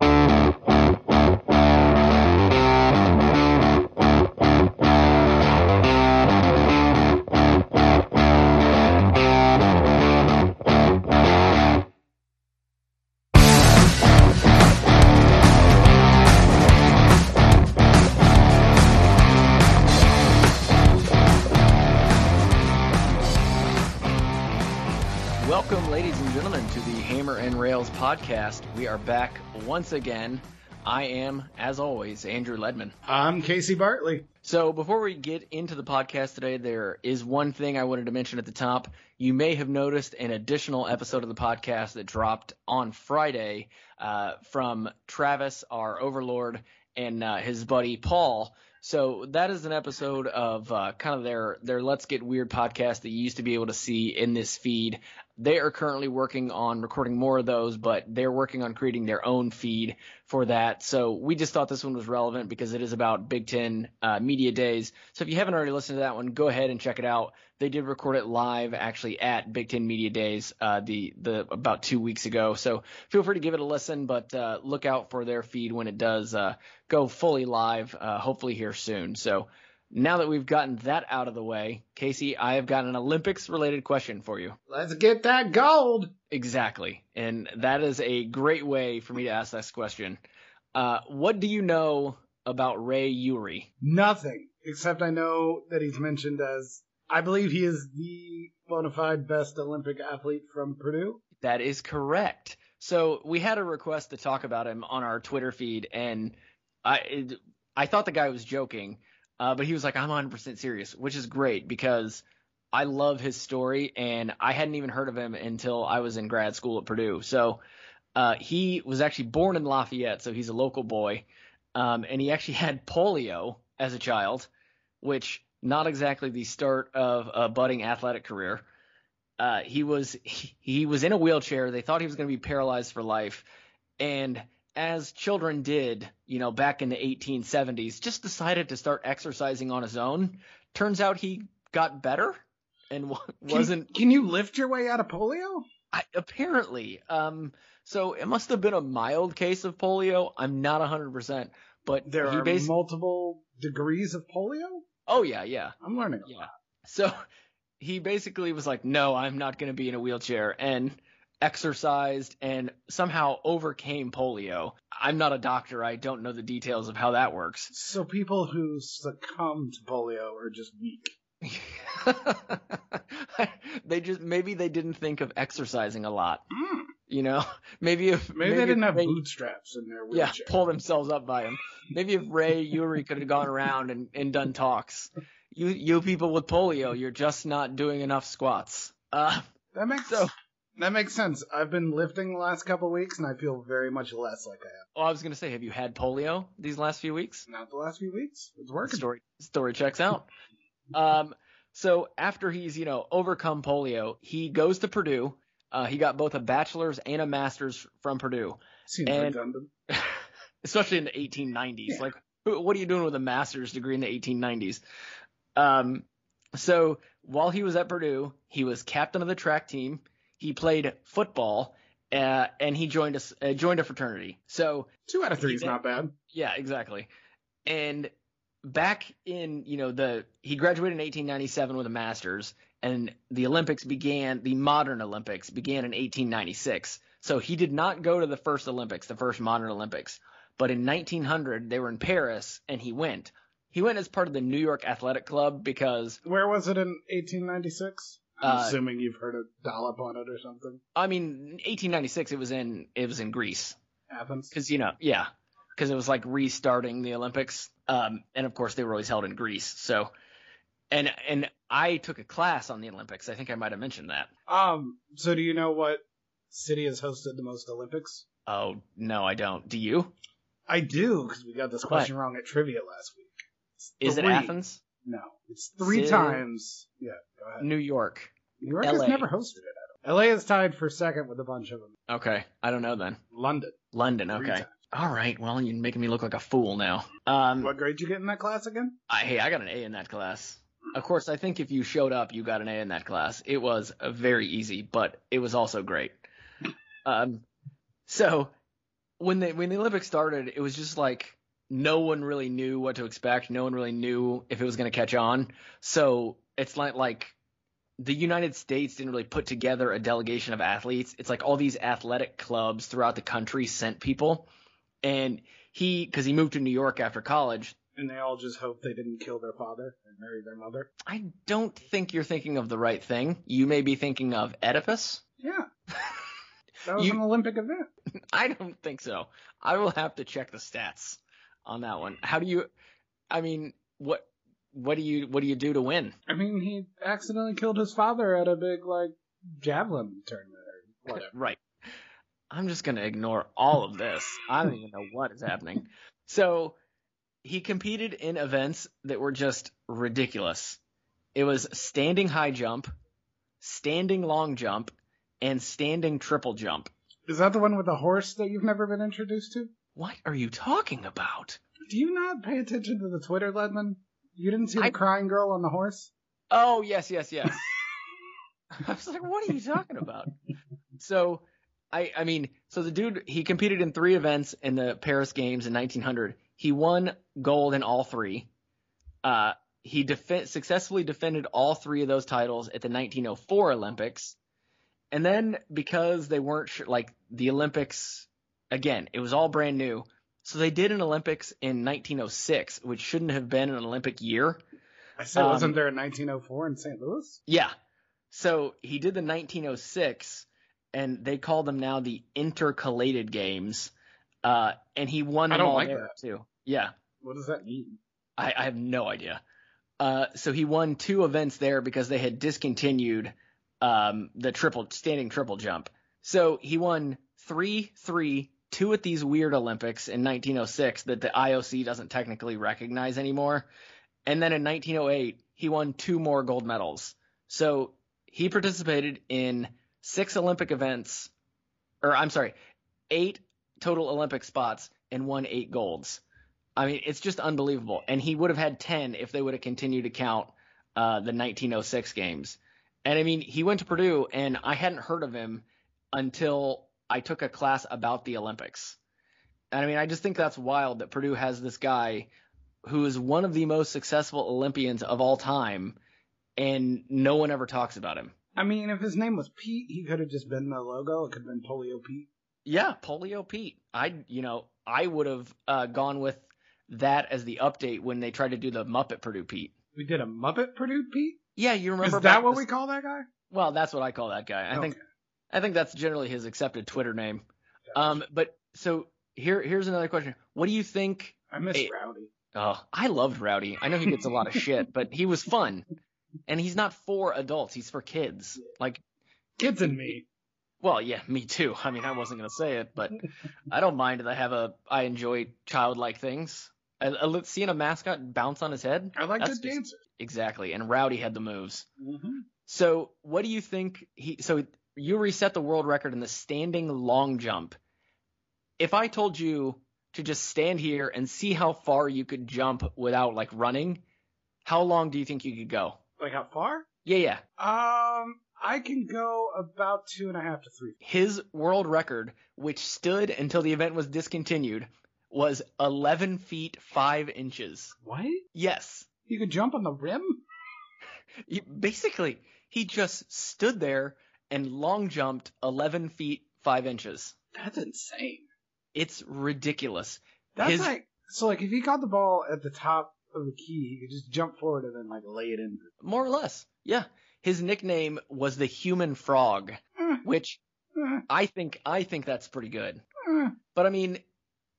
Welcome, podcast. We are back once again. I am, as always, Andrew Ledman. I'm Casey Bartley. So, before we get into the podcast today, there is one thing I wanted to mention at the top. You may have noticed an additional episode of the podcast that dropped on Friday uh, from Travis, our overlord, and uh, his buddy Paul. So that is an episode of uh, kind of their their Let's Get Weird podcast that you used to be able to see in this feed. They are currently working on recording more of those, but they're working on creating their own feed for that. So we just thought this one was relevant because it is about Big Ten uh, Media Days. So if you haven't already listened to that one, go ahead and check it out. They did record it live actually at Big Ten Media Days uh, the the about two weeks ago. So feel free to give it a listen, but uh, look out for their feed when it does uh, go fully live, uh, hopefully here soon. So now that we've gotten that out of the way, Casey, I have got an Olympics related question for you. Let's get that gold. Exactly. And that is a great way for me to ask this question. Uh, what do you know about Ray Ewry? Nothing, except I know that he's mentioned as, I believe he is the bona fide best Olympic athlete from Purdue. That is correct. So we had a request to talk about him on our Twitter feed, and I I thought the guy was joking, uh, but he was like, I'm 100% serious, which is great because I love his story, and I hadn't even heard of him until I was in grad school at Purdue. So uh, he was actually born in Lafayette, so he's a local boy, um, and he actually had polio as a child, which not exactly the start of a budding athletic career. Uh, he was he, he was in a wheelchair. They thought he was going to be paralyzed for life, and as children did, you know, back in the 1870s, just decided to start exercising on his own. Turns out he got better and wasn't. Can, can you lift your way out of polio? I, apparently, um, so it must have been a mild case of polio. I'm not 100%, but There he are multiple degrees of polio? Oh yeah, yeah. I'm learning. a Yeah. lot. So he basically was like, "No, I'm not going to be in a wheelchair," and exercised and somehow overcame polio. I'm not a doctor. I don't know the details of how that works. So people who succumb to polio are just weak. they just maybe they didn't think of exercising a lot. You know, maybe if Maybe, they didn't if have Ray- bootstraps in their Yeah, wheelchair. pull themselves up by them. Maybe if Ray Ewry could have gone around and, and done talks. You you people with polio, you're just not doing enough squats. Uh, That makes So- that makes sense. I've been lifting the last couple weeks, and I feel very much less like I have. well, I was gonna say, have you had polio these last few weeks? Not the last few weeks. It's working. Story story checks out. Um, so after he's you know overcome polio, he goes to Purdue. Uh, he got both a bachelor's and a master's from Purdue, Seems And- redundant. especially in the 1890s. Yeah. Like, what are you doing with a master's degree in the 1890s? Um, so while he was at Purdue, he was captain of the track team. He played football, uh, and he joined us uh, joined a fraternity. So Two out of three is not bad. yeah, exactly. And back in, you know, the he graduated in 1897 with a master's and the Olympics began, the modern Olympics began in 1896. So he did not go to the first Olympics, the first modern Olympics. But in 1900, they were in Paris and he went. He went as part of the New York Athletic Club because Where was it in 1896? I'm Uh, assuming you've heard a dollop on it or something. I mean, 1896 it was in it was in Greece. Athens. because you know, yeah, because it was like restarting the Olympics, um, and of course they were always held in Greece. So, and and I took a class on the Olympics. I think I might have mentioned that. Um. So do you know what city has hosted the most Olympics? Oh no, I don't. Do you? I do because we got this What? question wrong at trivia last week. Is it. Athens, No, it's three Sid- times. Yeah, go ahead. New York? New York LA. has never hosted it. I don't- LA is tied for second with a bunch of them. Okay, I don't know then. London. London. three Okay. times. All right. Well, you're making me look like a fool now. Um, What grade did you get in that class again? I, hey, I got an A in that class. Of course, I think if you showed up, you got an A in that class. It was very easy, but it was also great. Um, so when the when the Olympics started, it was just like no one really knew what to expect. No one really knew if it was going to catch on. So it's like like the United States didn't really put together a delegation of athletes. It's like all these athletic clubs throughout the country sent people, and he because he moved to New York after college. And they all just hope they didn't kill their father and marry their mother. I don't think you're thinking of the right thing. You may be thinking of Oedipus. Yeah. That was You- an Olympic event. I don't think so. I will have to check the stats on that one. How do you? I mean, what what do you what do you do to win? I mean, he accidentally killed his father at a big, like, javelin tournament or whatever. Right. I'm just gonna ignore all of this. I don't even know what is happening. So he competed in events that were just ridiculous. It was standing high jump, standing long jump, and standing triple jump. Is that the one with the horse that you've never been introduced to? What are you talking about? Do you not pay attention to the Twitter, Ledman? You didn't see the I- crying girl on the horse? Oh, yes, yes, yes. I was like, what are you talking about? So, I, I mean, so the dude, he competed in three events in the Paris Games in 1900. He won gold in all three. Uh, he def- successfully defended all three of those titles at the 1904 Olympics. And then because they weren't sure, like the Olympics, again, it was all brand new. So they did an Olympics in 1906, which shouldn't have been an Olympic year. I said, Um, wasn't there a 1904 in St. Louis? Yeah. So he did the 1906, and they call them now the intercalated games. Uh, and he won them all like there that. too. Yeah, What does that mean? I, I have no idea. Uh, so he won two events there because they had discontinued um, the triple standing triple jump. So he won three, three, two at these weird Olympics in 1906 that the IOC doesn't technically recognize anymore. And then in 1908, he won two more gold medals. So he participated in six Olympic events, or I'm sorry, eight total Olympic spots and won eight golds. I mean, it's just unbelievable. And he would have had 10 if they would have continued to count uh, the 1906 games. And I mean, he went to Purdue, and I hadn't heard of him until I took a class about the Olympics. And I mean, I just think that's wild that Purdue has this guy who is one of the most successful Olympians of all time, and no one ever talks about him. I mean, if his name was Pete, he could have just been the logo. It could have been Polio Pete. Yeah, Polio Pete. I, you know, I would have uh, gone with that as the update when they tried to do the Muppet Purdue Pete. We did a Muppet Purdue Pete? Yeah, you remember? Is that what this- we call that guy? Well, that's what I call that guy. I think Okay. I think that's generally his accepted Twitter name. Um, but so here here's another question. What do you think? I miss Hey. Rowdy. Oh, I loved Rowdy. I know he gets a lot of shit, but he was fun. And he's not for adults. He's for kids. Like, Kids and me. well, yeah, me too. I mean, I wasn't gonna say it, but I don't mind that I have a. I enjoy childlike things. I, I, seeing a mascot bounce on his head. I like good dancers. Exactly. And Rowdy had the moves. Mm-hmm. So, what do you think he so you reset the world record in the standing long jump. if I told you to just stand here and see how far you could jump without like running, how long do you think you could go? Like how far? Yeah, yeah. Um, I can go about two and a half to three. His world record, which stood until the event was discontinued, was 11 feet 5 inches. What? Yes. You could jump on the rim? Basically, he just stood there and long jumped 11 feet 5 inches. That's insane. It's ridiculous. That's His- like so. Like if he caught the ball at the top of the key, he could just jump forward and then like lay it in. More or less. Yeah. His nickname was the human frog, Eh, which eh, I think I think that's pretty good. eh. But I mean,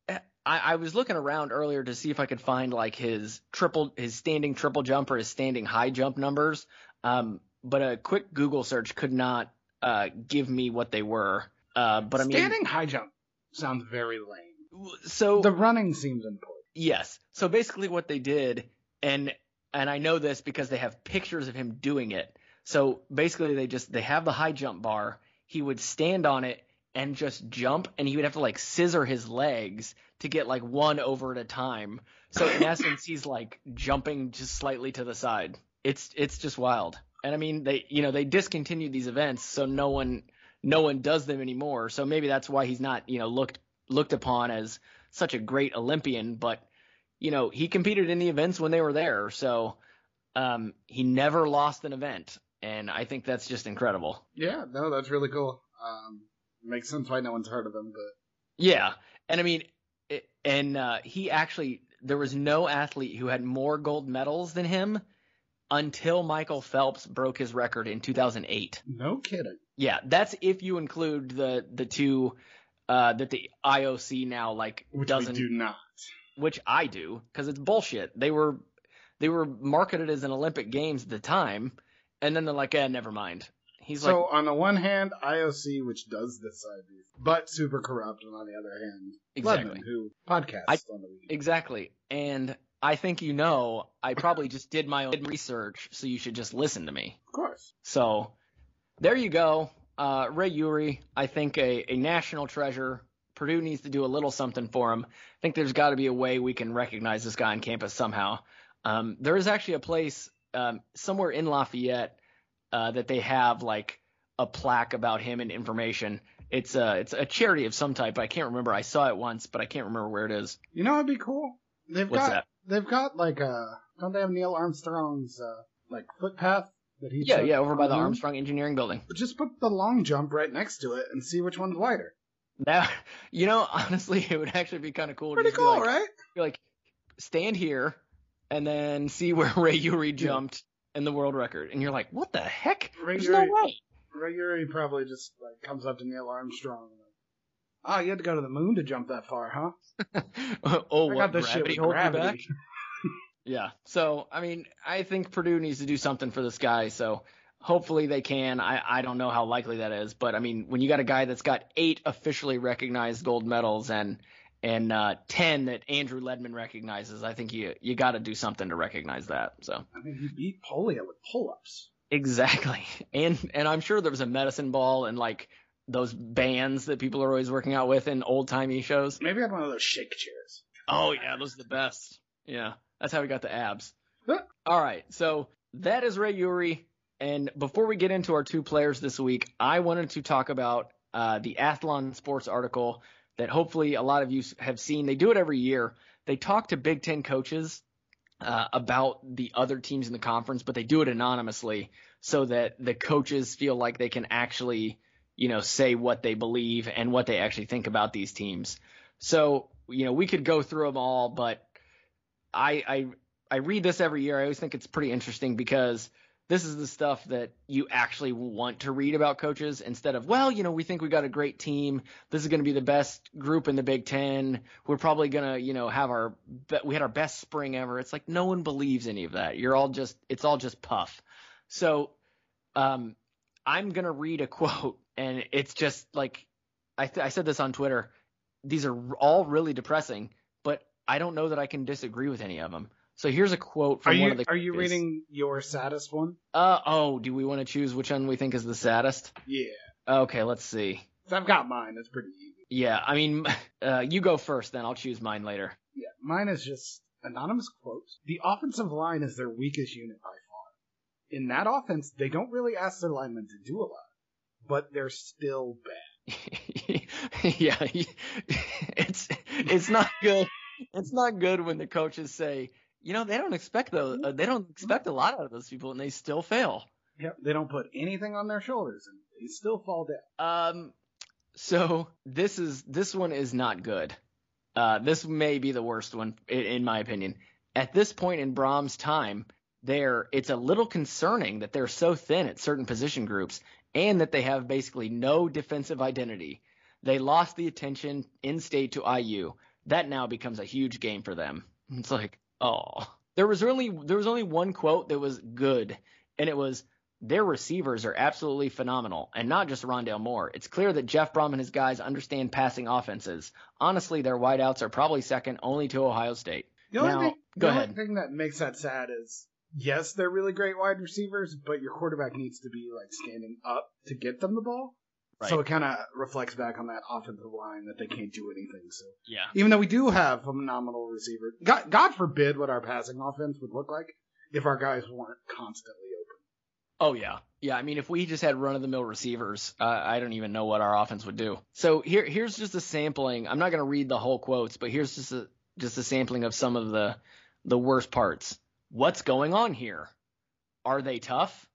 I, I was looking around earlier to see if I could find like his triple, his standing triple jump or his standing high jump numbers. Um, but a quick Google search could not uh, give me what they were. Uh, but I mean, standing high jump sounds very lame. so The running seems important. yes. So basically, what they did, and and I know this because they have pictures of him doing it. So basically, they just they have the high jump bar. He would stand on it and just jump, and he would have to like scissor his legs to get like one over at a time. So in essence, he's like jumping just slightly to the side. It's it's just wild. And I mean, they you know they discontinued these events, so no one no one does them anymore. So maybe that's why he's not you know looked looked upon as such a great Olympian. But you know he competed in the events when they were there, so um, he never lost an event, and I think that's just incredible. Yeah, no, that's really cool. Um, makes sense why no one's heard of him, but Yeah, and I mean, it, and uh, he actually there was no athlete who had more gold medals than him until Michael Phelps broke his record in 2008. no kidding. Yeah, that's if you include the the two uh, that the IOC now like Which doesn't, we do not. which I do because it's bullshit. They were they were marketed as an Olympic Games at the time, and then they're like, eh, never mind. He's so like, on the one hand, IOC, which does decide these, but super corrupt, and on the other hand, Exactly. Who podcasts I- on the weekend. Exactly. And I think you know, I probably just did my own research, so you should just listen to me. Of course. So there you go. Uh, Ray Ewry, I think a, a national treasure. Purdue needs to do a little something for him. I think there's got to be a way we can recognize this guy on campus somehow. Um, there is actually a place um, somewhere in Lafayette uh, that they have like a plaque about him and information. It's a it's a charity of some type. I can't remember. I saw it once, but I can't remember where it is. You know, it'd be cool. They've What's got that? they've got like uh don't they have Neil Armstrong's uh like footpath that he Yeah, took yeah, over by the on? Armstrong Engineering Building. Just put the long jump right next to it and see which one's wider. That you know, honestly, it would actually be kind of cool. to Pretty cool, like, right? be like, stand here, and then see where Ray Ewry jumped in the world record, and you're like, what the heck? Ray There's Ewry- no way. Ray Ewry probably just like comes up to Neil Armstrong. And oh, you had to go to the moon to jump that far, huh? oh, I what got this shit gravity gravity. Yeah. So I mean, I think Purdue needs to do something for this guy. So hopefully they can. I I don't know how likely that is, but I mean, when you got a guy that's got eight officially recognized gold medals and and uh, ten that Andrew Ledman recognizes, I think you you got to do something to recognize that. So I mean, he beat Polia with pull-ups. exactly, and and I'm sure there was a medicine ball and like those bands that people are always working out with in old timey shows. Maybe I had one of those shake chairs. Oh yeah, those are the best. Yeah, that's how we got the abs. Huh. All right, so that is Ray Ewry. And before we get into our two players this week, I wanted to talk about uh, the Athlon Sports article that hopefully a lot of you have seen. They do it every year. They talk to Big Ten coaches uh, about the other teams in the conference, but they do it anonymously so that the coaches feel like they can actually, you know, say what they believe and what they actually think about these teams. So, you know, we could go through them all, but I I I read this every year. I always think it's pretty interesting because this is the stuff that you actually want to read about coaches instead of, well, you know, we think we got a great team. This is going to be the best group in the Big Ten. We're probably going to, you know, have our, we had our best spring ever. It's like no one believes any of that. You're all just, it's all just puff. So, um, I'm going to read a quote and it's just like, I, th- I said this on Twitter. These are all really depressing, but I don't know that I can disagree with any of them. So here's a quote from Are one you of the are you coaches. reading your saddest one? Uh oh, do we want to choose which one we think is the saddest? Yeah. Okay, let's see. I've got mine. It's pretty easy. Yeah, I mean, uh, you go first, then I'll choose mine later. Yeah, mine is just anonymous quote. The offensive line is their weakest unit by far. In that offense, they don't really ask their linemen to do a lot, but they're still bad. yeah, it's it's not good. It's not good when the coaches say, you know, they don't expect those. Uh, they don't expect a lot out of those people, and they still fail. Yep, they don't put anything on their shoulders, and they still fall down. Um, so this is this one is not good. Uh, this may be the worst one in, in my opinion. At this point in Brohm's time, there it's a little concerning that they're so thin at certain position groups and that they have basically no defensive identity. They lost the attention in state to IU. That now becomes a huge game for them. It's like, oh, there was only there was only one quote that was good, and it was their receivers are absolutely phenomenal, and not just Rondale Moore. It's clear that Jeff Brohm and his guys understand passing offenses. Honestly, their wideouts are probably second only to Ohio State. The only, now, thing, the only thing that makes that sad is yes, they're really great wide receivers, but your quarterback needs to be like standing up to get them the ball. Right. So it kind of reflects back on that offensive line that they can't do anything. So yeah, even though we do have a nominal receiver, God, God forbid what our passing offense would look like if our guys weren't constantly open. Oh yeah, yeah. I mean, if we just had run of the mill receivers, uh, I don't even know what our offense would do. So here, here's just a sampling. I'm not going to read the whole quotes, but here's just a just a sampling of some of the the worst parts. What's going on here? Are they tough?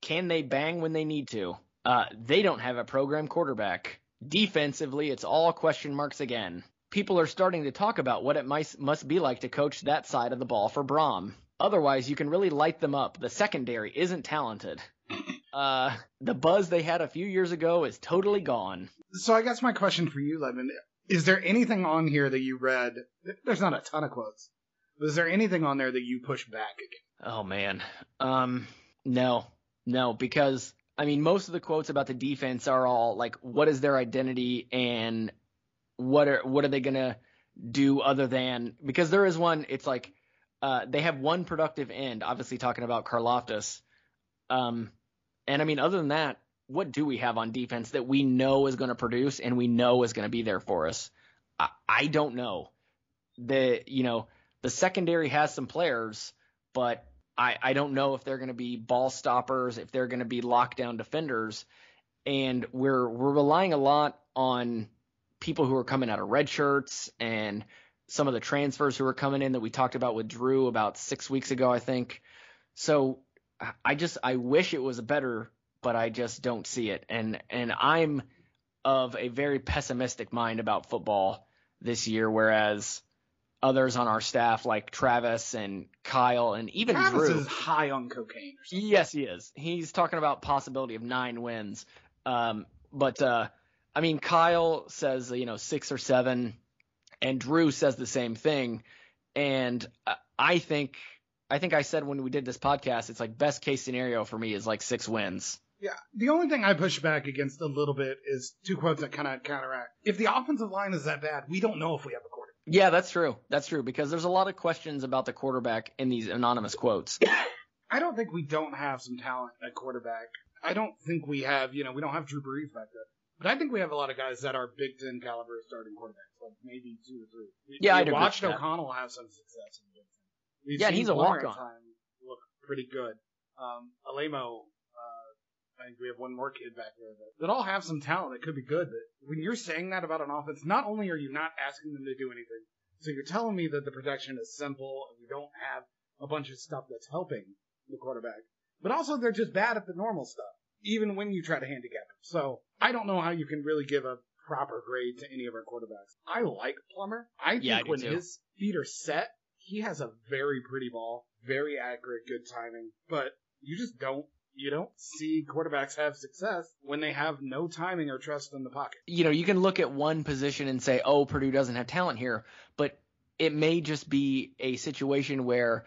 Can they bang when they need to? Uh, they don't have a program quarterback. Defensively, it's all question marks again. People are starting to talk about what it might, must be like to coach that side of the ball for Brohm. Otherwise, you can really light them up. The secondary isn't talented. Uh, the buzz they had a few years ago is totally gone. So I guess my question for you, Levin, is there anything on here that you read? There's not a ton of quotes. Was there anything on there that you push back again? Oh man, um, no, no, because I mean most of the quotes about the defense are all like, what is their identity and what are what are they gonna do other than because there is one. It's like uh, they have one productive end, obviously talking about Karlaftis. Um, and I mean other than that, what do we have on defense that we know is going to produce and we know is going to be there for us? I, I don't know. The you know the secondary has some players, but I, I don't know if they're going to be ball stoppers, if they're going to be lockdown defenders. And we're we're relying a lot on people who are coming out of red shirts and some of the transfers who are coming in that we talked about with Drew about six weeks ago, I think. So I just I wish it was better, but I just don't see it. And and I'm of a very pessimistic mind about football this year, whereas others on our staff like Travis and Kyle and even Travis Drew. is high on cocaine. Yes, he is. He's talking about possibility of nine wins. Um, but uh, I mean, Kyle says you know six or seven, and Drew says the same thing. And I think I think I said when we did this podcast, it's like best case scenario for me is like six wins. Yeah. The only thing I push back against a little bit is two quotes that kind of counteract. If the offensive line is that bad, we don't know if we have a. Yeah, that's true. That's true because there's a lot of questions about the quarterback in these anonymous quotes. I don't think we don't have some talent at quarterback. I don't think we have, you know, we don't have Drew Brees back there. But I think we have a lot of guys that are Big Ten caliber starting quarterbacks, like maybe two or three. We, yeah, I watched O'Connell have some success in Big Ten. We've yeah, he's a walk on. Look pretty good. Um, Alaimo I think we have one more kid back there that, that all have some talent that could be good. But when you're saying that about an offense, not only are you not asking them to do anything, so you're telling me that the protection is simple and we don't have a bunch of stuff that's helping the quarterback, but also they're just bad at the normal stuff, even when you try to handicap them. So I don't know how you can really give a proper grade to any of our quarterbacks. I like Plummer. I think yeah, I when too. his feet are set, he has a very pretty ball, very accurate, good timing, but you just don't you don't see quarterbacks have success when they have no timing or trust in the pocket. You know, you can look at one position and say, "Oh, Purdue doesn't have talent here," but it may just be a situation where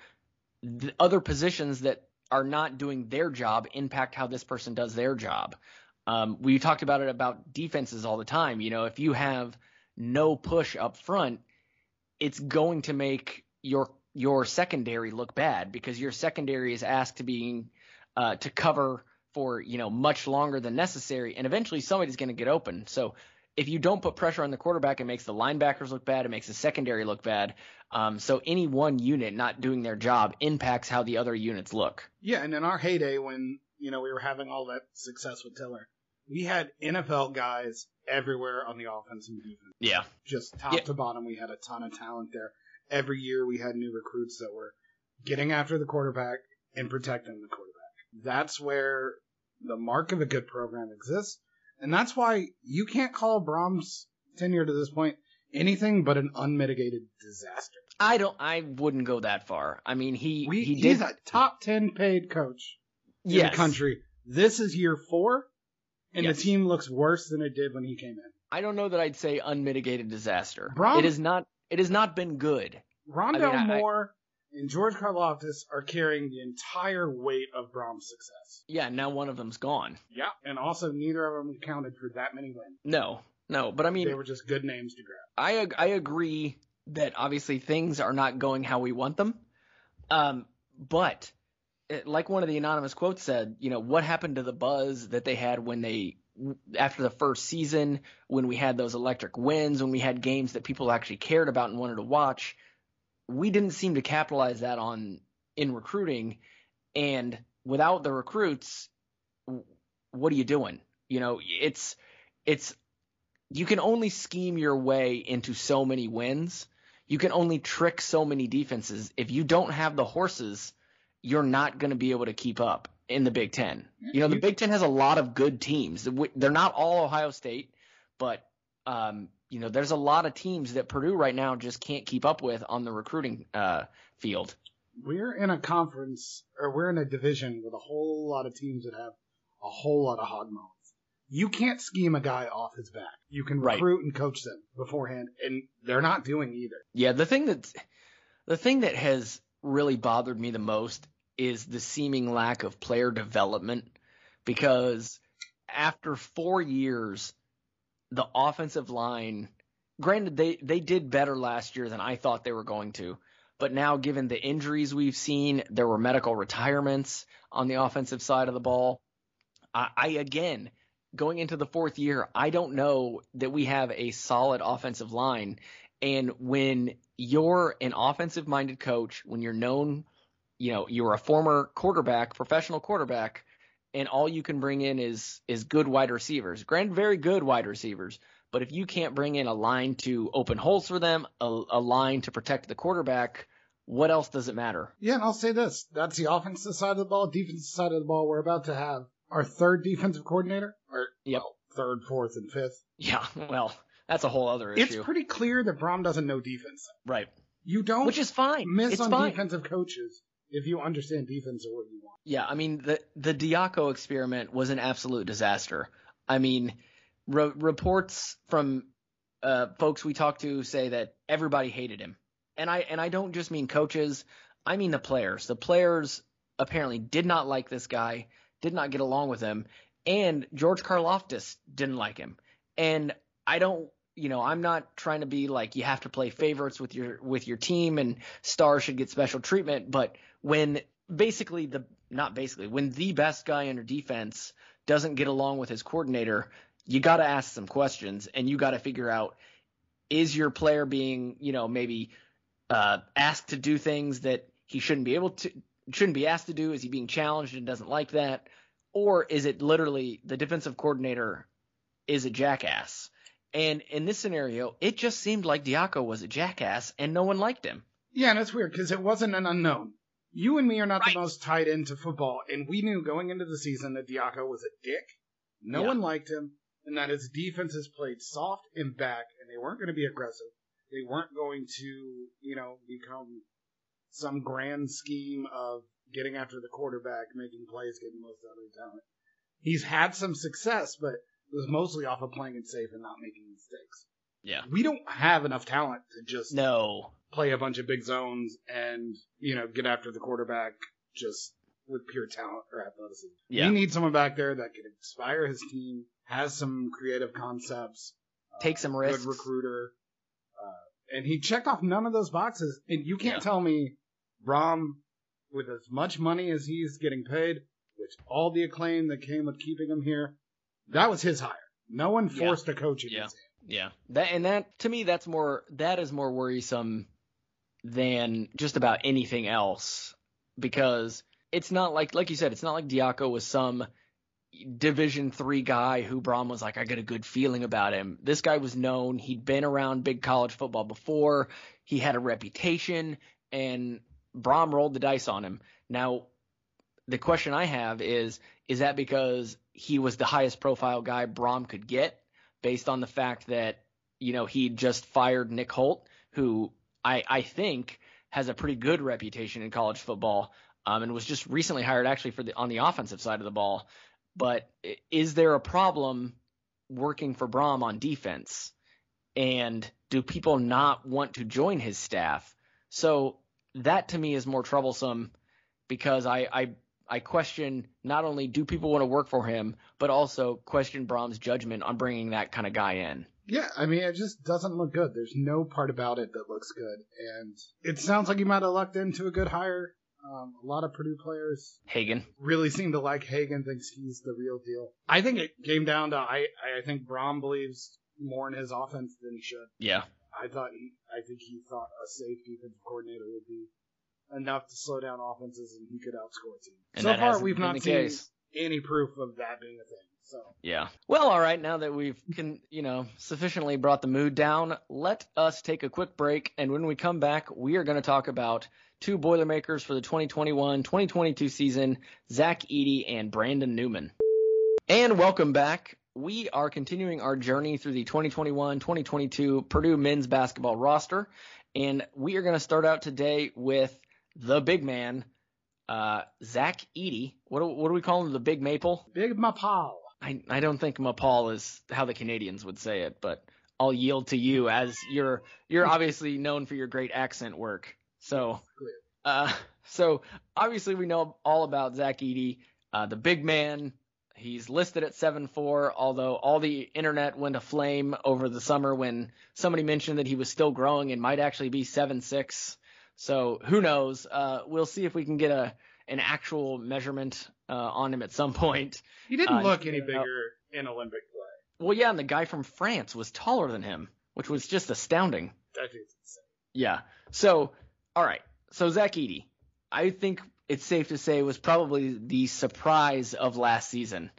the other positions that are not doing their job impact how this person does their job. Um, we talked about it about defenses all the time. You know, if you have no push up front, it's going to make your your secondary look bad because your secondary is asked to being uh, to cover for you know much longer than necessary, and eventually somebody's going to get open. So if you don't put pressure on the quarterback, it makes the linebackers look bad. It makes the secondary look bad. Um, so any one unit not doing their job impacts how the other units look. Yeah, and in our heyday when you know we were having all that success with Tiller, we had NFL guys everywhere on the offense and defense. Yeah. Just top Yeah. to bottom, we had a ton of talent there. Every year we had new recruits that were getting after the quarterback and protecting the quarterback. That's where the mark of a good program exists. And that's why you can't call Brohm's tenure to this point anything but an unmitigated disaster. I don't. I wouldn't go that far. I mean, he We, he he's did. a top 10 paid coach in yes. the country. This is year four, and Yes. the team looks worse than it did when he came in. I don't know that I'd say unmitigated disaster. Brohm- it is not. It has not been good. Rondale I mean, Moore and George Karlaftis are carrying the entire weight of Brohm's success. Yeah. Now one of them's gone. Yeah, and also neither of them counted for that many wins. No. No. But I mean, They were just good names to grab. I ag- I agree that obviously things are not going how we want them. Um, but eh, like one of the anonymous quotes said, you know, what happened to the buzz that they had when they after the first season, when we had those electric wins, when we had games that people actually cared about and wanted to watch, we didn't seem to capitalize that on in recruiting. And without the recruits, what are you doing? You know, it's it's you can only scheme your way into so many wins. You can only trick so many defenses. If you don't have the horses, you're not going to be able to keep up in the Big Ten. You know, the Big Ten has a lot of good teams. They're not all Ohio State, but um, you know, there's a lot of teams that Purdue right now just can't keep up with on the recruiting uh, field. We're in a conference, or we're in a division with a whole lot of teams that have a whole lot of hog mouths. You can't scheme a guy off his back. You can Right. recruit and coach them beforehand, and they're not doing either. Yeah, the thing that the thing that has really bothered me the most is the seeming lack of player development because after 4 years the offensive line granted they they did better last year than I thought they were going to but now given the injuries we've seen there were medical retirements on the offensive side of the ball. I, I again going into the fourth year I don't know that we have a solid offensive line. And when you're an offensive minded coach, when you're known, you know, you're a former quarterback, professional quarterback, and all you can bring in is is good wide receivers. Granted, very good wide receivers, but if you can't bring in a line to open holes for them, a, a line to protect the quarterback, what else does it matter? Yeah, and I'll say this: that's the offensive side of the ball. Defensive side of the ball, we're about to have our third defensive coordinator, or Yep. well, third, fourth, and fifth. Yeah, well, that's a whole other issue. It's pretty clear that Brohm doesn't know defense. right. You don't Which is fine. miss it's on fine. defensive coaches if you understand defense or what you want. Yeah, I mean the the Diaco experiment was an absolute disaster. I mean, re- reports from uh, folks we talked to say that everybody hated him, and I and I don't just mean coaches. I mean the players. The players apparently did not like this guy, did not get along with him, and George Karlaftis didn't like him. And I don't, you know, I'm not trying to be like you have to play favorites with your with your team and stars should get special treatment, but when basically the not basically when the best guy under defense doesn't get along with his coordinator, you got to ask some questions and you got to figure out is your player being, you know, maybe uh, asked to do things that he shouldn't be able to shouldn't be asked to do? Is he being challenged and doesn't like that? Or is it literally the defensive coordinator is a jackass? And in this scenario, it just seemed like Diaco was a jackass and no one liked him. Yeah, and it's weird because it wasn't an unknown. You and me are not Right. the most tied into football, and we knew going into the season that Diaco was a dick. No Yeah. one liked him, and that his defenses played soft and back, and they weren't going to be aggressive. They weren't going to, you know, become some grand scheme of getting after the quarterback, making plays, getting most out of his talent. He's had some success, but it was mostly off of playing it safe and not making mistakes. Yeah. We don't have enough talent to just No. play a bunch of big zones and you know get after the quarterback just with pure talent or athleticism. Yeah. We need someone back there that can inspire his team, has some creative concepts, Take some risks. Good recruiter, uh, and he checked off none of those boxes. And you can't Yeah. tell me Brohm, with as much money as he's getting paid, with all the acclaim that came with keeping him here, that was his hire. No one Yeah. forced a coach in Yeah. Yeah. That and that to me that's more that is more worrisome than just about anything else because it's not like like you said it's not like Diaco was some division 3 guy who Brohm was like I got a good feeling about him. This guy was known, he'd been around big college football before, he had a reputation and Brohm rolled the dice on him. Now the question I have is is that because he was the highest profile guy Brohm could get based on the fact that you know he just fired Nick Holt, who I I think has a pretty good reputation in college football, um, and was just recently hired actually for the on the offensive side of the ball. But is there a problem working for Brohm on defense? And do people not want to join his staff? So that to me is more troublesome because I I I question not only do people want to work for him, but also question Brohm's judgment on bringing that kind of guy in. Yeah, I mean, it just doesn't look good. There's no part about it that looks good. And it sounds like you might have lucked into a good hire. Um, a lot of Purdue players Hagen. really seem to like Hagen, thinks he's the real deal. I think it came down to I, I think Brohm believes more in his offense than he should. Yeah. I thought he, I think he thought a safe defensive coordinator would be enough to slow down offenses and he could outscore teams. And so far, we've not seen case. any proof of that being a thing. So Yeah. Well, all right. Now that we've can you know sufficiently brought the mood down, let us take a quick break. And when we come back, we are going to talk about two Boilermakers for the 2021-2022 season: Zach Edey and Brandon Newman. And welcome back. We are continuing our journey through the 2021-2022 Purdue men's basketball roster, and we are going to start out today with the big man, uh, Zach Edey. What do, what do we call him? The Big Maple. Big Mapal. I, I don't think Mapal is how the Canadians would say it, but I'll yield to you as you're you're obviously known for your great accent work. So, uh, so obviously we know all about Zach Edey, uh, the big man. He's listed at seven four, although all the internet went aflame over the summer when somebody mentioned that he was still growing and might actually be seven six. So who knows? Uh, we'll see if we can get a an actual measurement uh, on him at some point. He didn't Uh, look any bigger in Olympic play. Well, yeah, and the guy from France was taller than him, which was just astounding. That dude's insane. Yeah. So, all right. So Zach Edey, I think it's safe to say was probably the surprise of last season.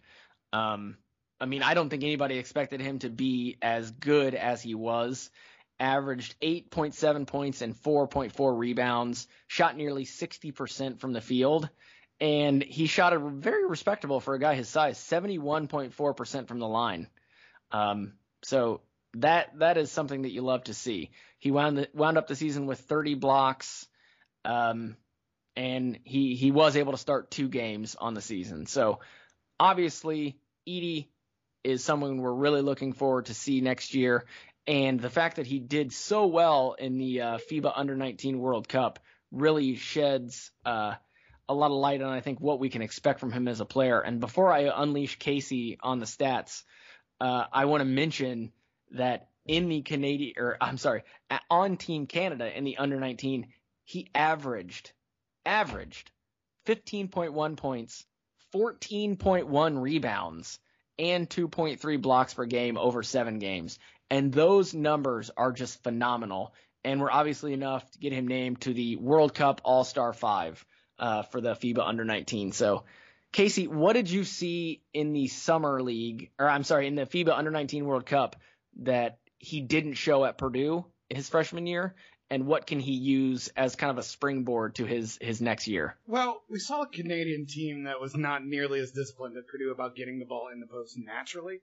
Um, I mean, I don't think anybody expected him to be as good as he was. Averaged 8.7 points and 4.4 rebounds, shot nearly 60% from the field, and he shot a very respectable for a guy his size, 71.4% from the line. Um, so that that is something that you love to see. He wound the, wound up the season with 30 blocks, um, and he he was able to start two games on the season. So obviously, Edey is someone we're really looking forward to see next year. And the fact that he did so well in the uh, FIBA Under 19 World Cup really sheds uh, a lot of light on I think what we can expect from him as a player. And before I unleash Casey on the stats, uh, I want to mention that in the Canadian, or I'm sorry, on Team Canada in the under 19, he averaged averaged 15.1 points, 14.1 rebounds, and 2.3 blocks per game over seven games. And those numbers are just phenomenal, and were obviously enough to get him named to the World Cup All Star Five uh, for the FIBA Under 19. So. Casey, what did you see in the summer league, or I'm sorry, in the FIBA Under 19 World Cup that he didn't show at Purdue his freshman year, and what can he use as kind of a springboard to his his next year? Well, we saw a Canadian team that was not nearly as disciplined as Purdue about getting the ball in the post naturally.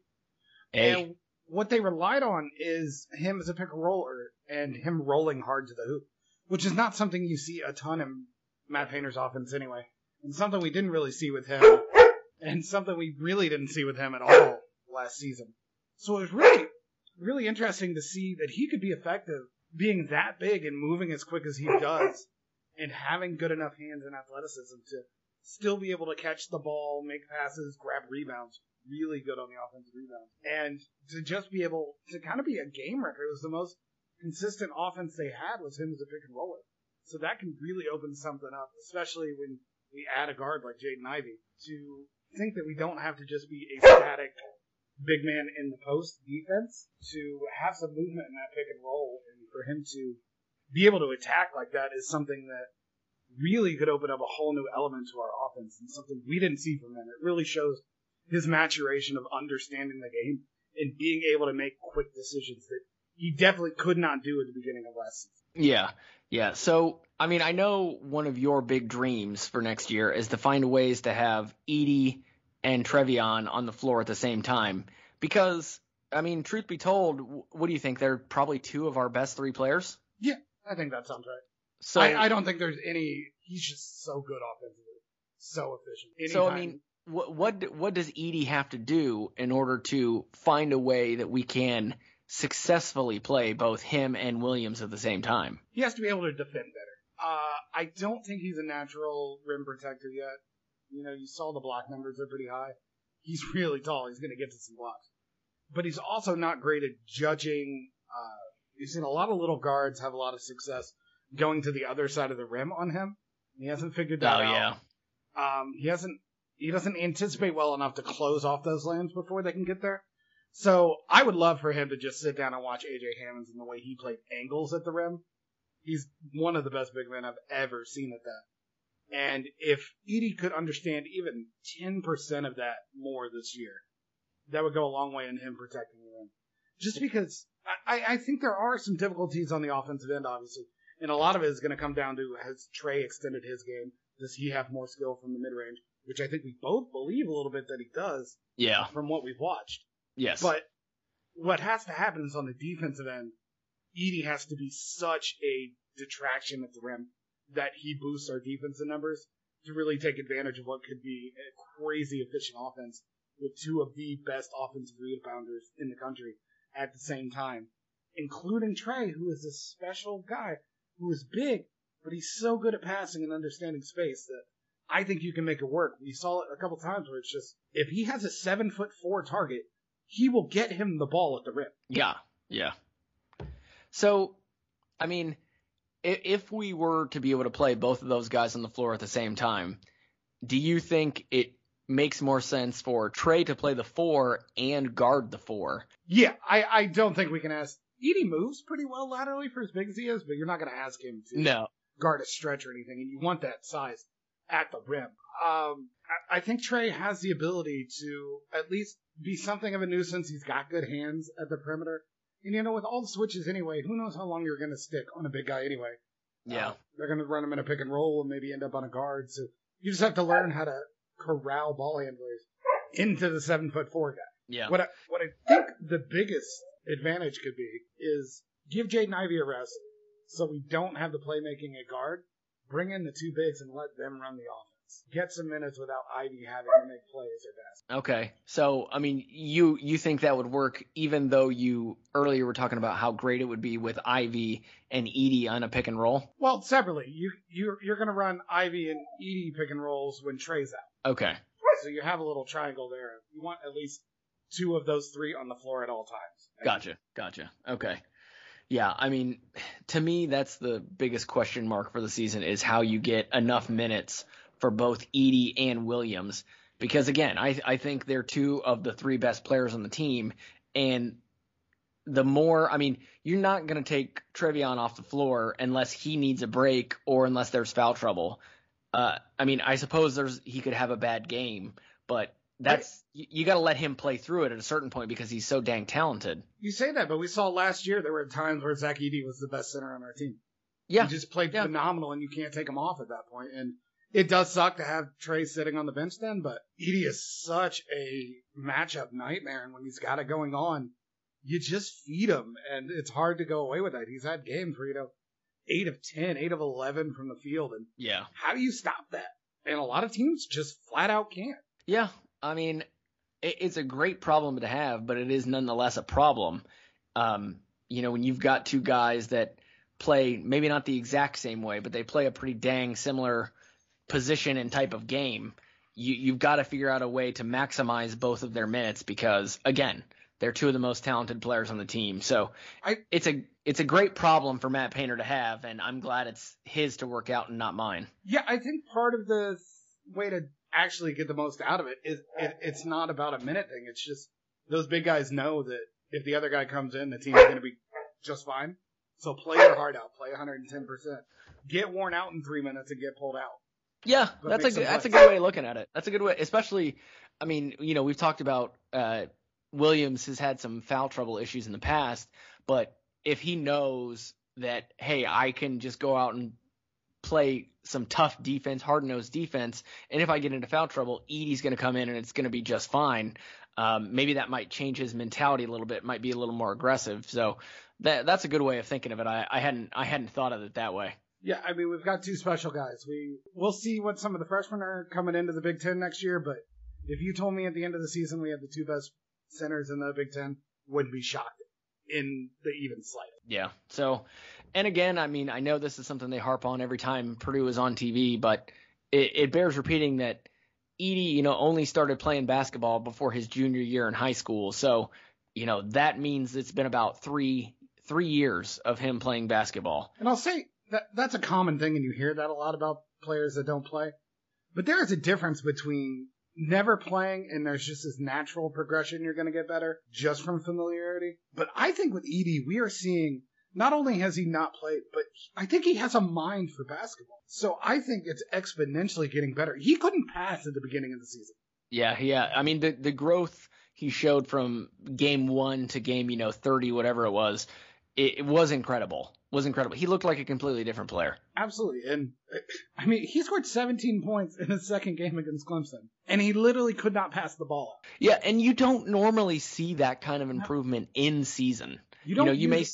And what they relied on is him as a pick and roller and him rolling hard to the hoop, which is not something you see a ton in Matt Painter's offense anyway. And something we didn't really see with him, and something we really didn't see with him at all last season. So it was really, really interesting to see that he could be effective being that big and moving as quick as he does and having good enough hands and athleticism to still be able to catch the ball, make passes, grab rebounds. Really good on the offensive rebounds. And to just be able to kind of be a game wrecker. Was the most consistent offense they had was him as a pick and roller. So that can really open something up, especially when we add a guard like Jaden Ivey to think that we don't have to just be a static big man in the post defense to have some movement in that pick and roll, and for him to be able to attack like that is something that really could open up a whole new element to our offense and something we didn't see from him. It really shows his maturation of understanding the game and being able to make quick decisions that he definitely could not do at the beginning of last season. Yeah. Yeah. So, I mean, I know one of your big dreams for next year is to find ways to have Edey and Trevion on the floor at the same time because, I mean, truth be told, what do you think? They're probably two of our best three players. Yeah, I think that sounds right. So I, I don't think there's any. He's just so good offensively, so efficient. So I mean, what what what does Edey have to do in order to find a way that we can successfully play both him and Williams at the same time? he has to be able to defend better. Uh, I don't think he's a natural rim protector yet. You know, you saw the block numbers are pretty high. He's really tall. He's going to get to some blocks, but he's also not great at judging. Uh, you've seen a lot of little guards have a lot of success going to the other side of the rim on him. He hasn't figured that Oh, out. Um, he hasn't. He doesn't anticipate well enough to close off those lanes before they can get there. So I would love for him to just sit down and watch AJ Hammons and the way he played angles at the rim. He's one of the best big men I've ever seen at that. And if Edey could understand even 10% of that more this year, that would go a long way in him protecting the rim. Just because I, I think there are some difficulties on the offensive end, obviously. And a lot of it is going to come down to has Trey extended his game? Does he have more skill from the mid range? Which I think we both believe a little bit that he does Yeah. from what we've watched. Yes. But what has to happen is on the defensive end, Edey has to be such a detraction at the rim that he boosts our defensive numbers to really take advantage of what could be a crazy efficient offense with two of the best offensive rebounders in the country at the same time, including Trey, who is a special guy who is big, but he's so good at passing and understanding space that I think you can make it work. We saw it a couple times where it's just if he has a seven foot four target, he will get him the ball at the rim. Yeah, yeah. So, I mean, if, if we were to be able to play both of those guys on the floor at the same time, do you think it makes more sense for Trey to play the four and guard the four? Yeah, I, I don't think we can ask. Edey moves pretty well laterally for as big as he is, but you're not going to ask him to No. guard a stretch or anything, and you want that size at the rim. Um, I, I think Trey has the ability to at least be something of a nuisance. He's got good hands at the perimeter. And you know, with all the switches anyway, who knows how long you're going to stick on a big guy anyway. Yeah. Uh, they're going to run him in a pick and roll and maybe end up on a guard. So you just have to learn how to corral ball handlers into the seven foot four guy. Yeah. What I, what I think the biggest advantage could be is give Jaden Ivey a rest so we don't have the playmaking at guard. Bring in the two bigs and let them run the offense. Get some minutes without Ivey having to make plays or basket. Okay. So, I mean, you you think that would work even though you earlier were talking about how great it would be with Ivey and Edey on a pick and roll? Well, separately, you you're you're gonna run Ivey and Edey pick and rolls when Trey's out. Okay. So you have a little triangle there. You want at least two of those three on the floor at all times. Gotcha. Gotcha. Okay. Yeah, I mean, to me, that's the biggest question mark for the season is how you get enough minutes for both Edey and Williams. Because again, I I think they're two of the three best players on the team, and the more, I mean, you're not going to take Trevion off the floor unless he needs a break or unless there's foul trouble. Uh, I mean, I suppose there's he could have a bad game, but that's you, you got to let him play through it at a certain point because he's so dang talented. You say that, but we saw last year there were times where Zach Edey was the best center on our team. Yeah, He just played Yeah. phenomenal, and you can't take him off at that point. And it does suck to have Trey sitting on the bench then, but Edey is such a matchup nightmare, and when he's got it going on, you just feed him, and it's hard to go away with that. He's had games where you know eight of 10, 8 of eleven from the field, and yeah. how do you stop that? And a lot of teams just flat out can't. Yeah, I mean, it, it's a great problem to have, but it is nonetheless a problem. Um, you know, when you've got two guys that play maybe not the exact same way, but they play a pretty dang similar position and type of game, you, you've got to figure out a way to maximize both of their minutes because, again, they're two of the most talented players on the team. So I- it's a it's a great problem for Matt Painter to have, and I'm glad it's his to work out and not mine. Yeah, I think part of the way to actually get the most out of it is it, it's not about a minute thing. It's just those big guys know that if the other guy comes in, the team's going to be just fine. So play your heart out, play 110%. Get worn out in three minutes and get pulled out. Yeah, But that's a good, that's a good way of looking at it. That's a good way, especially. I mean, you know, we've talked about uh, Williams has had some foul trouble issues in the past, but if he knows that, hey, I can just go out and play some tough defense, hard nosed defense, and if I get into foul trouble, Edey's going to come in and it's going to be just fine. Um, maybe that might change his mentality a little bit, might be a little more aggressive. So that that's a good way of thinking of it. I, I hadn't I hadn't thought of it that way. Yeah, I mean we've got two special guys. We we'll see what some of the freshmen are coming into the Big Ten next year, but if you told me at the end of the season we have the two best centers in the Big Ten, wouldn't be shocked in the even slightest. Yeah. So, and again, I mean, I know this is something they harp on every time Purdue is on TV, but it, it bears repeating that Edey, you know, only started playing basketball before his junior year in high school. So, you know, that means it's been about three three years of him playing basketball. And I'll say that that's a common thing, and you hear that a lot about players that don't play. But there is a difference between never playing and there's just this natural progression you're going to get better just from familiarity. But I think with Edey, we are seeing not only has he not played, but I think he has a mind for basketball. So I think it's exponentially getting better. He couldn't pass at the beginning of the season. Yeah, yeah. I mean, the the growth he showed from game one to game, you know, thirty, whatever it was, it, it was incredible. Was incredible. He looked like a completely different player. Absolutely. And I mean, he scored 17 points in his second game against Clemson, and he literally could not pass the ball. Yeah, and you don't normally see that kind of improvement in season. You You, don't know, you may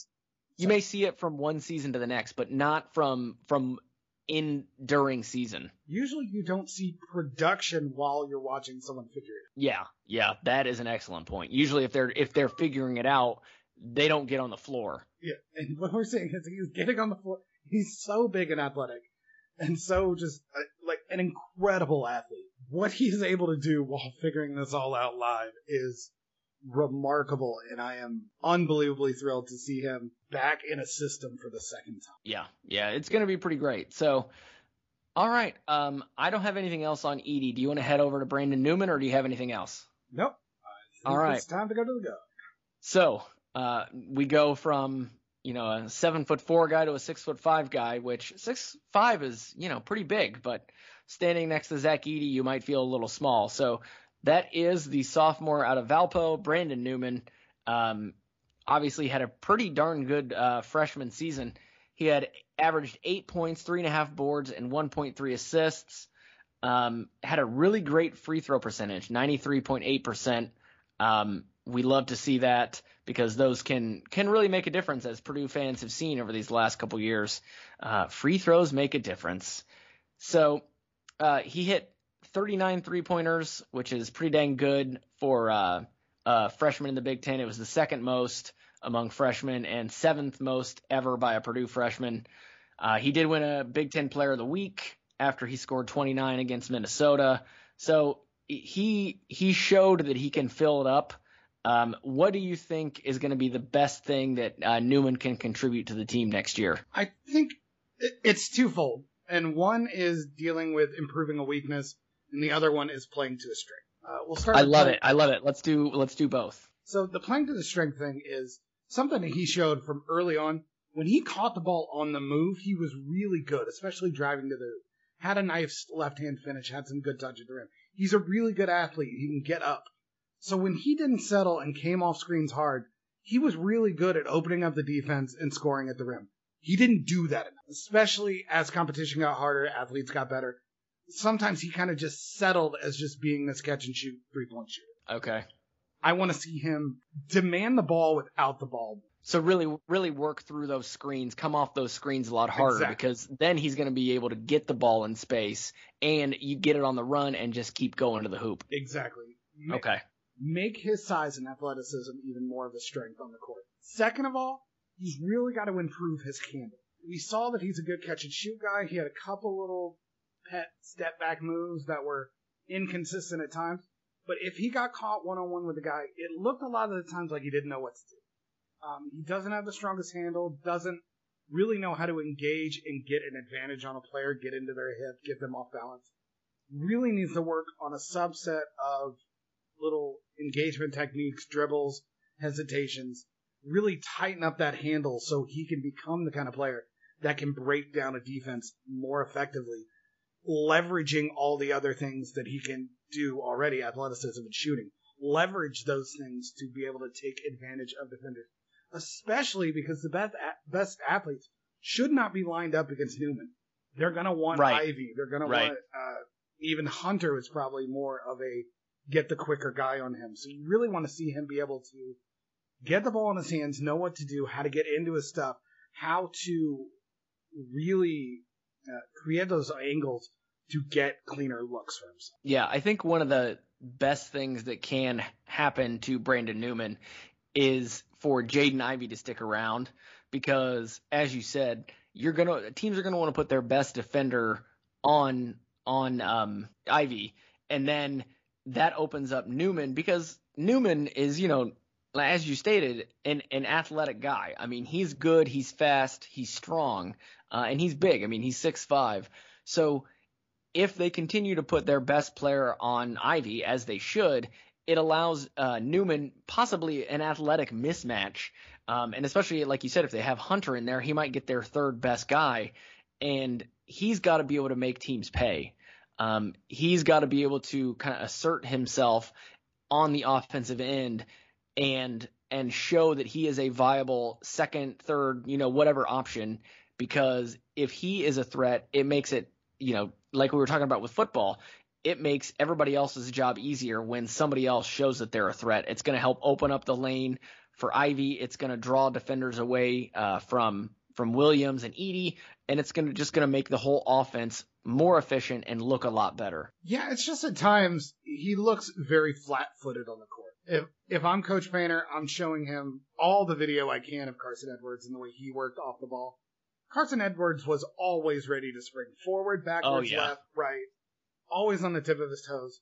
you may see it from one season to the next, but not from from in during season. Usually you don't see production while you're watching someone figure it Yeah, yeah, that is an excellent point. Usually, if they're if they're figuring it out, they don't get on the floor. Yeah. And what we're seeing is he's getting on the floor. He's so big and athletic and so just uh, like an incredible athlete. What he's able to do while figuring this all out live is remarkable. And I am unbelievably thrilled to see him back in a system for the second time. Yeah, yeah, it's gonna be pretty great. So, all right, um, I don't have anything else on Edey. Do you want to head over to Brandon Newman, or do you have anything else? Nope. I think All right. It's time to go to the go. So uh, we go from you know a seven foot four guy to a six foot five guy, which six five is you know pretty big, but standing next to Zach Edey, you might feel a little small. So that is the sophomore out of Valpo, Brandon Newman. Um, obviously had a pretty darn good uh, freshman season. He had averaged eight points, three and a half boards, and 1.3 assists. Um, had a really great free throw percentage, 93.8%. Um, we love to see that because those can can really make a difference, as Purdue fans have seen over these last couple years. Uh, free throws make a difference. So uh, he hit 39 three pointers, which is pretty dang good for uh, uh, freshman in the Big Ten. It was the second most among freshmen and seventh most ever by a Purdue freshman. Uh, he did win a Big Ten Player of the Week after he scored 29 against Minnesota. So he he showed that he can fill it up. Um, what do you think is going to be the best thing that uh, Newman can contribute to the team next year? I think it's twofold, and one is dealing with improving a weakness, and the other one is playing to a strength. Uh, we'll start. I love play- it. I love it. Let's do let's do both. So the playing to the strength thing is something that he showed from early on. When he caught the ball on the move, he was really good, especially driving to the. Had a nice left hand finish, had some good touch at the rim. He's a really good athlete. He can get up. So when he didn't settle and came off screens hard, he was really good at opening up the defense and scoring at the rim. He didn't do that enough, especially as competition got harder, athletes got better. Sometimes he kind of just settled as just being this catch and shoot three point shooter. Okay. I want to see him demand the ball without the ball. So really, really work through those screens, come off those screens a lot harder Exactly. because then he's going to be able to get the ball in space and you get it on the run and just keep going to the hoop. Exactly. Okay. Make his size and athleticism even more of a strength on the court. Second of all, he's really got to improve his handle. We saw that he's a good catch and shoot guy. He had a couple little pet step back moves that were inconsistent at times. But if he got caught one on one with a guy, it looked a lot of the times like he didn't know what to do. Um, he doesn't have the strongest handle, doesn't really know how to engage and get an advantage on a player, get into their hip, get them off balance. Really needs to work on a subset of little engagement techniques, dribbles, hesitations, really tighten up that handle so he can become the kind of player that can break down a defense more effectively, leveraging all the other things that he can do already, athleticism and shooting. Leverage those things to be able to take advantage of defenders, especially because the best best athletes should not be lined up against Newman. They're gonna want Right. Ivey. They're gonna want uh, even Hunter is probably more of a get the quicker guy on him. So you really want to see him be able to get the ball in his hands, know what to do, how to get into his stuff, how to really uh, create those angles to get cleaner looks for himself. Yeah, I think one of the best things that can happen to Brandon Newman is for Jaden Ivey to stick around because, as you said, you're gonna teams are gonna want to put their best defender on on um, Ivey, and then that opens up Newman because Newman is you know as you stated an an athletic guy. I mean he's good, he's fast, he's strong, uh, and he's big. I mean he's six five, so if they continue to put their best player on Ivey as they should, it allows uh, Newman possibly an athletic mismatch. Um, and especially like you said, if they have Hunter in there, he might get their third best guy, and he's got to be able to make teams pay. Um, he's got to be able to kind of assert himself on the offensive end and and show that he is a viable second, third, you know, whatever option. Because if he is a threat, it makes it, you know, like we were talking about with football, it makes everybody else's job easier when somebody else shows that they're a threat. It's going to help open up the lane for Ivey. It's going to draw defenders away uh, from from Williams and Edey, and it's going to just going to make the whole offense more efficient and look a lot better. Yeah, it's just at times he looks very flat-footed on the court. If if I'm Coach Painter, I'm showing him all the video I can of Carson Edwards and the way he worked off the ball. Carson Edwards was always ready to spring forward, backwards, Oh, yeah. left, right, always on the tip of his toes.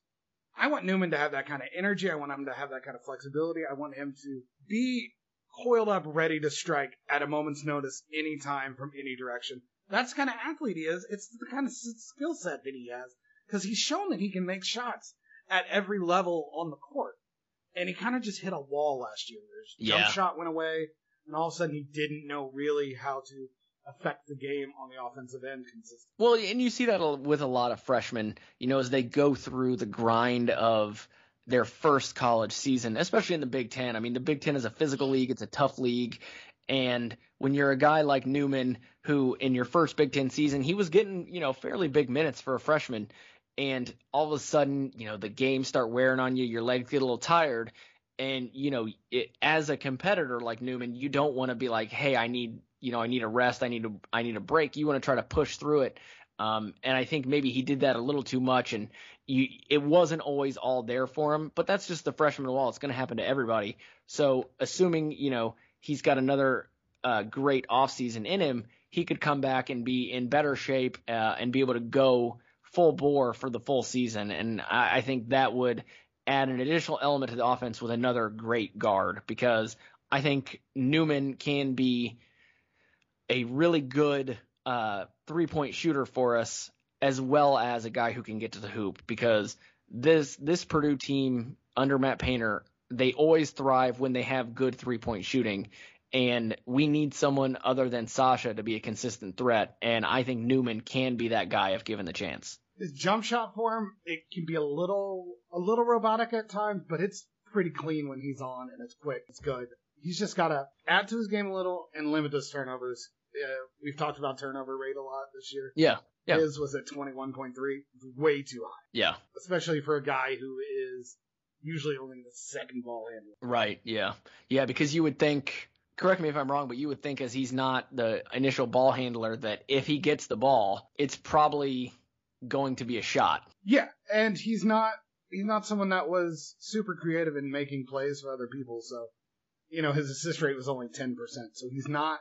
I want Newman to have that kind of energy. I want him to have that kind of flexibility. I want him to be coiled up, ready to strike at a moment's notice, anytime from any direction. That's the kind of athlete he is. It's the kind of skill set that he has because he's shown that he can make shots at every level on the court. And he kind of just hit a wall last year. His jump shot went away, and all of a sudden he didn't know really how to affect the game on the offensive end consistently. Well, and you see that with a lot of freshmen, you know, as they go through the grind of their first college season, especially in the Big Ten. I mean, the Big Ten is a physical league, it's a tough league. And when you're a guy like Newman, who in your first Big Ten season, he was getting, you know, fairly big minutes for a freshman. And all of a sudden, you know, the games start wearing on you, your legs get a little tired. And, you know, it, as a competitor like Newman, you don't want to be like, hey, I need, you know, I need a rest, I need a, I need a break. You want to try to push through it. Um, and I think maybe he did that a little too much, and you, it wasn't always all there for him. But that's just the freshman wall. It's going to happen to everybody. So assuming you know he's got another uh, great offseason in him, he could come back and be in better shape uh, and be able to go full bore for the full season. And I, I think that would add an additional element to the offense with another great guard because I think Newman can be a really good uh, three point shooter for us, as well as a guy who can get to the hoop. Because this this Purdue team under Matt Painter, they always thrive when they have good three point shooting. And we need someone other than Sasha to be a consistent threat. And I think Newman can be that guy if given the chance. His jump shot form, it can be a little a little robotic at times, but it's pretty clean when he's on and it's quick. It's good. He's just got to add to his game a little and limit those turnovers. We've talked about turnover rate a lot this year. Yeah. Yeah. His was at 21.3, way too high, Yeah. especially for a guy who is usually only the second ball handler. Right. Yeah. Yeah. Because you would think, correct me if I'm wrong, but you would think as he's not the initial ball handler that if he gets the ball, it's probably going to be a shot. Yeah, and he's not he's not someone that was super creative in making plays for other people. So, you know, his assist rate was only 10%. So he's not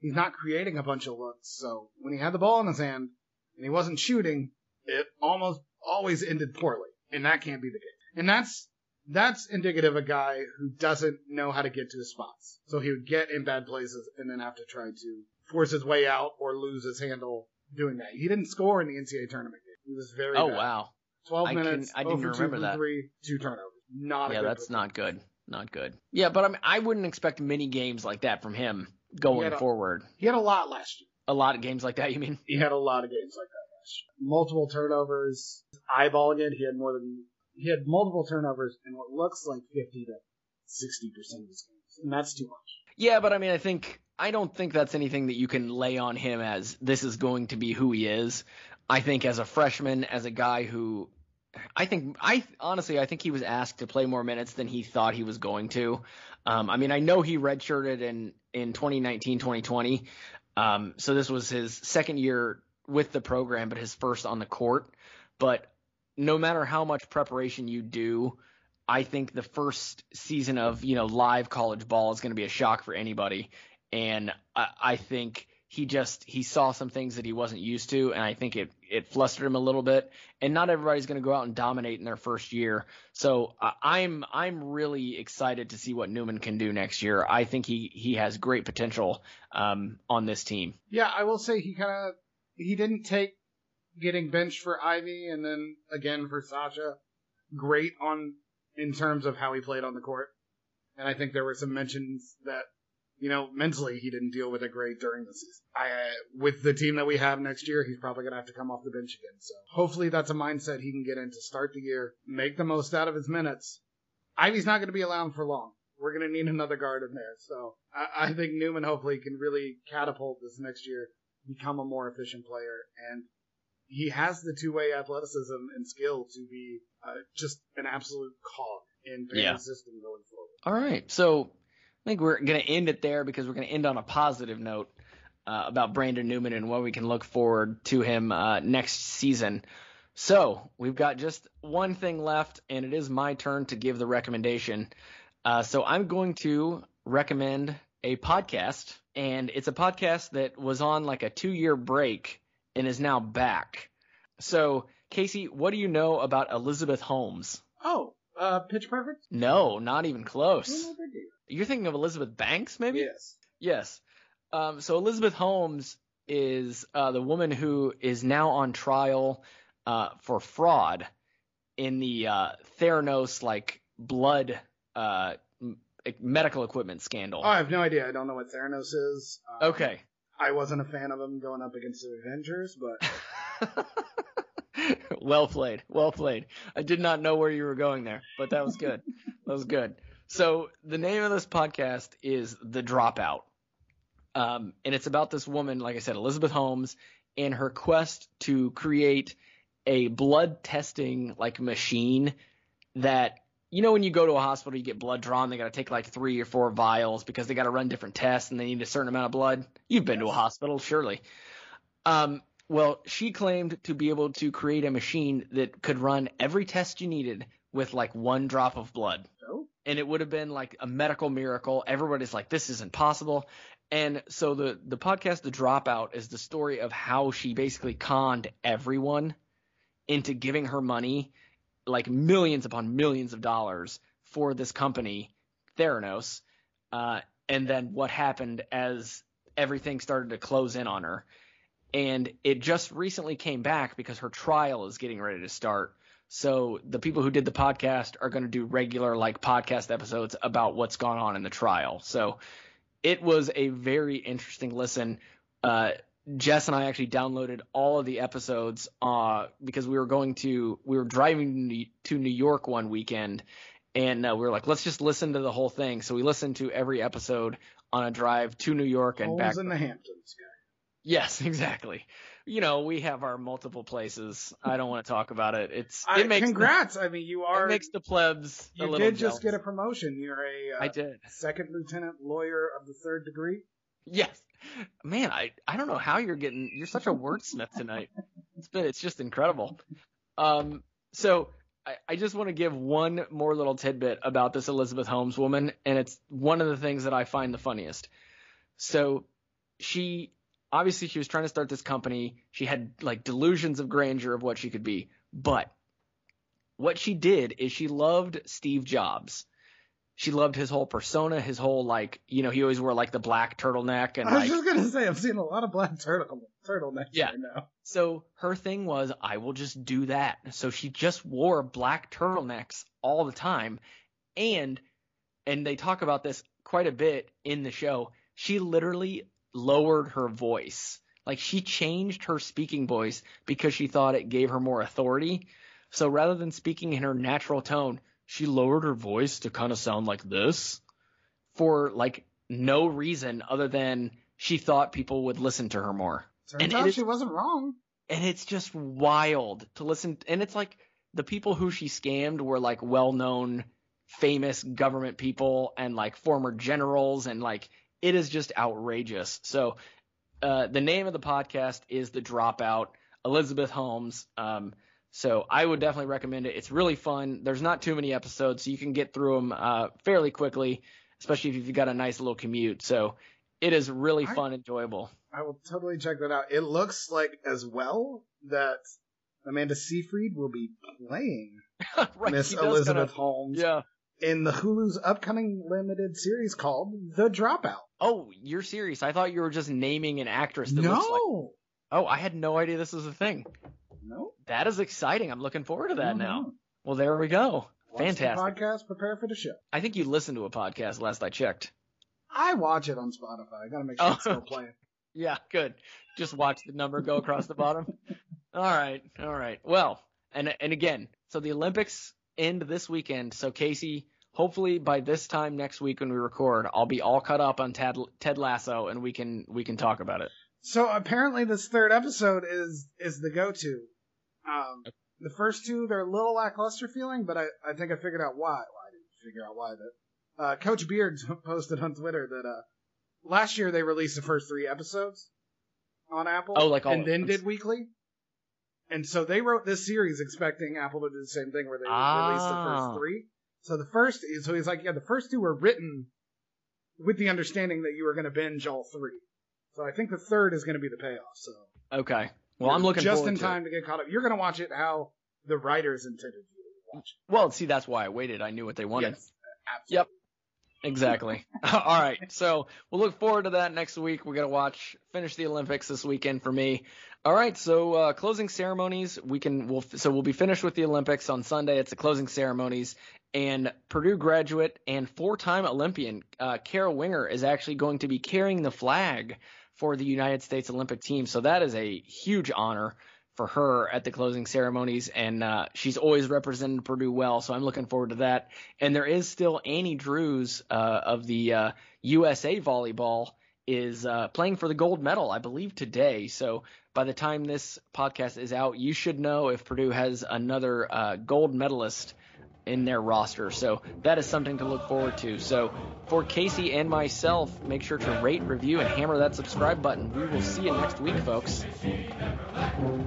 he's not creating a bunch of looks. So when he had the ball in his hand and he wasn't shooting, it almost always ended poorly, and that can't be the case. And that's that's indicative of a guy who doesn't know how to get to his spots. So he would get in bad places and then have to try to force his way out or lose his handle doing that. He didn't score in the NCAA tournament game. He was very Oh bad. wow. 12 I can- minutes, I didn't oh over two remember that. three, two turnovers. Not a yeah, that's not good. Not good. Yeah, but I mean, I wouldn't expect many games like that from him going had a- forward. He had a lot last year. A lot of games like that, you mean? He had a lot of games like that last year. Multiple turnovers. Eyeballing it, he had more than he had multiple turnovers in what looks like fifty to sixty percent of his games, and that's too much. Yeah, but I mean, I think I don't think that's anything that you can lay on him as this is going to be who he is. I think as a freshman, as a guy who I think I honestly I think he was asked to play more minutes than he thought he was going to. Um, I mean, I know he redshirted in in 2019, 2020. Um, so this was his second year with the program, but his first on the court. But no matter how much preparation you do, I think the first season of you know live college ball is going to be a shock for anybody, and I, I think he just he saw some things that he wasn't used to, and I think it it flustered him a little bit. And not everybody's going to go out and dominate in their first year, so I'm I'm really excited to see what Newman can do next year. I think he he has great potential um, on this team. Yeah, I will say he kind of he didn't take getting benched for Ivey and then again for Sasha great on in terms of how he played on the court. And I think there were some mentions that you know mentally he didn't deal with it great during the season. I uh, with the team that we have next year, he's probably gonna have to come off the bench again. So hopefully that's a mindset he can get in to start the year, make the most out of his minutes. Ivey's not gonna be around for long. We're gonna need another guard in there. So I, I think Newman hopefully can really catapult this next year become a more efficient player, and he has the two-way athleticism and skill to be uh, just an absolute cog in Payne's Yeah. system going forward. All right. So I think we're going to end it there because we're going to end on a positive note uh, about Brandon Newman and what we can look forward to him uh, next season. So we've got just one thing left, and it is my turn to give the recommendation. Uh, so I'm going to recommend a podcast, and it's a podcast that was on like a two year break and is now back. So, Casey, what do you know about Elizabeth Holmes? Oh, uh, Pitch Perfect? No, not even close. No. You're thinking of Elizabeth Banks, maybe? Yes. Yes. Um, so Elizabeth Holmes is uh, the woman who is now on trial uh, for fraud in the uh, Theranos like blood uh, m- medical equipment scandal. Oh, I have no idea. I don't know what Theranos is. Um, okay. I wasn't a fan of him going up against the Avengers, but well played. Well played. I did not know where you were going there, but that was good. that was good. So the name of this podcast is The Dropout. Um, and it's about this woman, like I said, Elizabeth Holmes, and her quest to create a blood testing like machine that you know when you go to a hospital you get blood drawn they got to take like three or four vials because they got to run different tests and they need a certain amount of blood? You've been to a hospital surely. Um, well she claimed to be able to create a machine that could run every test you needed with like one drop of blood. Oh, and it would have been like a medical miracle. Everybody's like, this isn't possible. And so the the podcast, The Dropout, is the story of how she basically conned everyone into giving her money, like millions upon millions of dollars for this company, Theranos. Uh, and then what happened as everything started to close in on her. And it just recently came back because her trial is getting ready to start. So the people who did the podcast are going to do regular like podcast episodes about what's gone on in the trial. So it was a very interesting listen. Uh, Jess and I actually downloaded all of the episodes uh, because we were going to we were driving to New York one weekend, and uh, we were like, let's just listen to the whole thing. So we listened to every episode on a drive to New York and back. in the Hamptons, guy. Yes, exactly. You know, we have our multiple places. I don't want to talk about it. It's I, it makes congrats. I mean, you the, are. it makes the plebs a you did just jealous. get a promotion. You're a uh, I did. second lieutenant lawyer of the third degree. Yes. Man, I I don't know how you're getting you're such a wordsmith tonight. It's been it's just incredible. Um so I, I just want to give one more little tidbit about this Elizabeth Holmes woman, and it's one of the things that I find the funniest. So she obviously she was trying to start this company. She had like delusions of grandeur of what she could be. But what she did is she loved Steve Jobs. She loved his whole persona, his whole like, you know, he always wore like the black turtleneck and I was like just gonna say, I'm seeing a lot of black turtle turtlenecks Yeah. right now. So her thing was, I will just do that. So she just wore black turtlenecks all the time. And, and they talk about this quite a bit in the show. She literally lowered her voice. Like she changed her speaking voice because she thought it gave her more authority. So rather than speaking in her natural tone, she lowered her voice to kind of sound like this for like no reason other than she thought people would listen to her more. Turns And out is- she wasn't wrong. and it's just wild to listen and it's like the people who she scammed were like well-known famous government people and like former generals and like it is just outrageous. So uh, the name of the podcast is the dropout. Elizabeth holmes um, so i would definitely recommend it it's really fun there's not too many episodes so you can get through them uh, fairly quickly especially if you've got a nice little commute so it is really I- fun enjoyable I will totally check that out. It looks like as well that Amanda Seyfried will be playing right Miss Elizabeth kinda- Holmes yeah in the Hulu's upcoming limited series called The Dropout. Oh, you're serious? I thought you were just naming an actress that looks like. no, Oh, I had no idea this was a thing. No, That is exciting. I'm looking forward to that no, now. Well, there we go. Watch Fantastic. The podcast, prepare for the show. I think you listened to a podcast last I checked. I watch it on Spotify. I gotta make sure Oh. it's still playing. Yeah, good. Just watch the number go across the bottom. All right, all right. Well, and and again, so the Olympics end this weekend. So Casey, hopefully by this time next week when we record, I'll be all caught up on Ted Ted Lasso and we can we can talk about it. So apparently, this third episode is is the go-to. Um, the first two they're a little lackluster feeling, but I, I think I figured out why. Well, I didn't figure out why. That uh, Coach Beard posted on Twitter that uh, last year they released the first three episodes on Apple. Oh, like all and then did weekly. And so they wrote this series expecting Apple to do the same thing where they released the Ah. first three. So the first, so he's like, yeah, the first two were written with the understanding that you were going to binge all three. So I think the third is going to be the payoff. So Okay. Well, I'm looking just forward in to time to get caught up. You're going to watch it how the writers intended you to watch It. Well, see, that's why I waited. I knew what they wanted. Yes, absolutely. Exactly. All right. So we'll look forward to that next week. We're gonna watch finish the Olympics this weekend for me. All right. So uh, closing ceremonies. We can. We'll. So we'll be finished with the Olympics on Sunday. It's the closing ceremonies. And Purdue graduate and four-time Olympian uh, Kara Winger is actually going to be carrying the flag for the United States Olympic team. So that is a huge honor for her at the closing ceremonies, and uh, she's always represented Purdue well. So I'm looking forward to that. And there is still Annie Drews uh, of the uh, USA volleyball is uh, playing for the gold medal, I believe today. So by the time this podcast is out, you should know if Purdue has another uh, gold medalist in their roster. So that is something to look forward to. So for Casey and myself, make sure to rate, review, and hammer that subscribe button. We will see you next week, folks.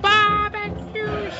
Barbecue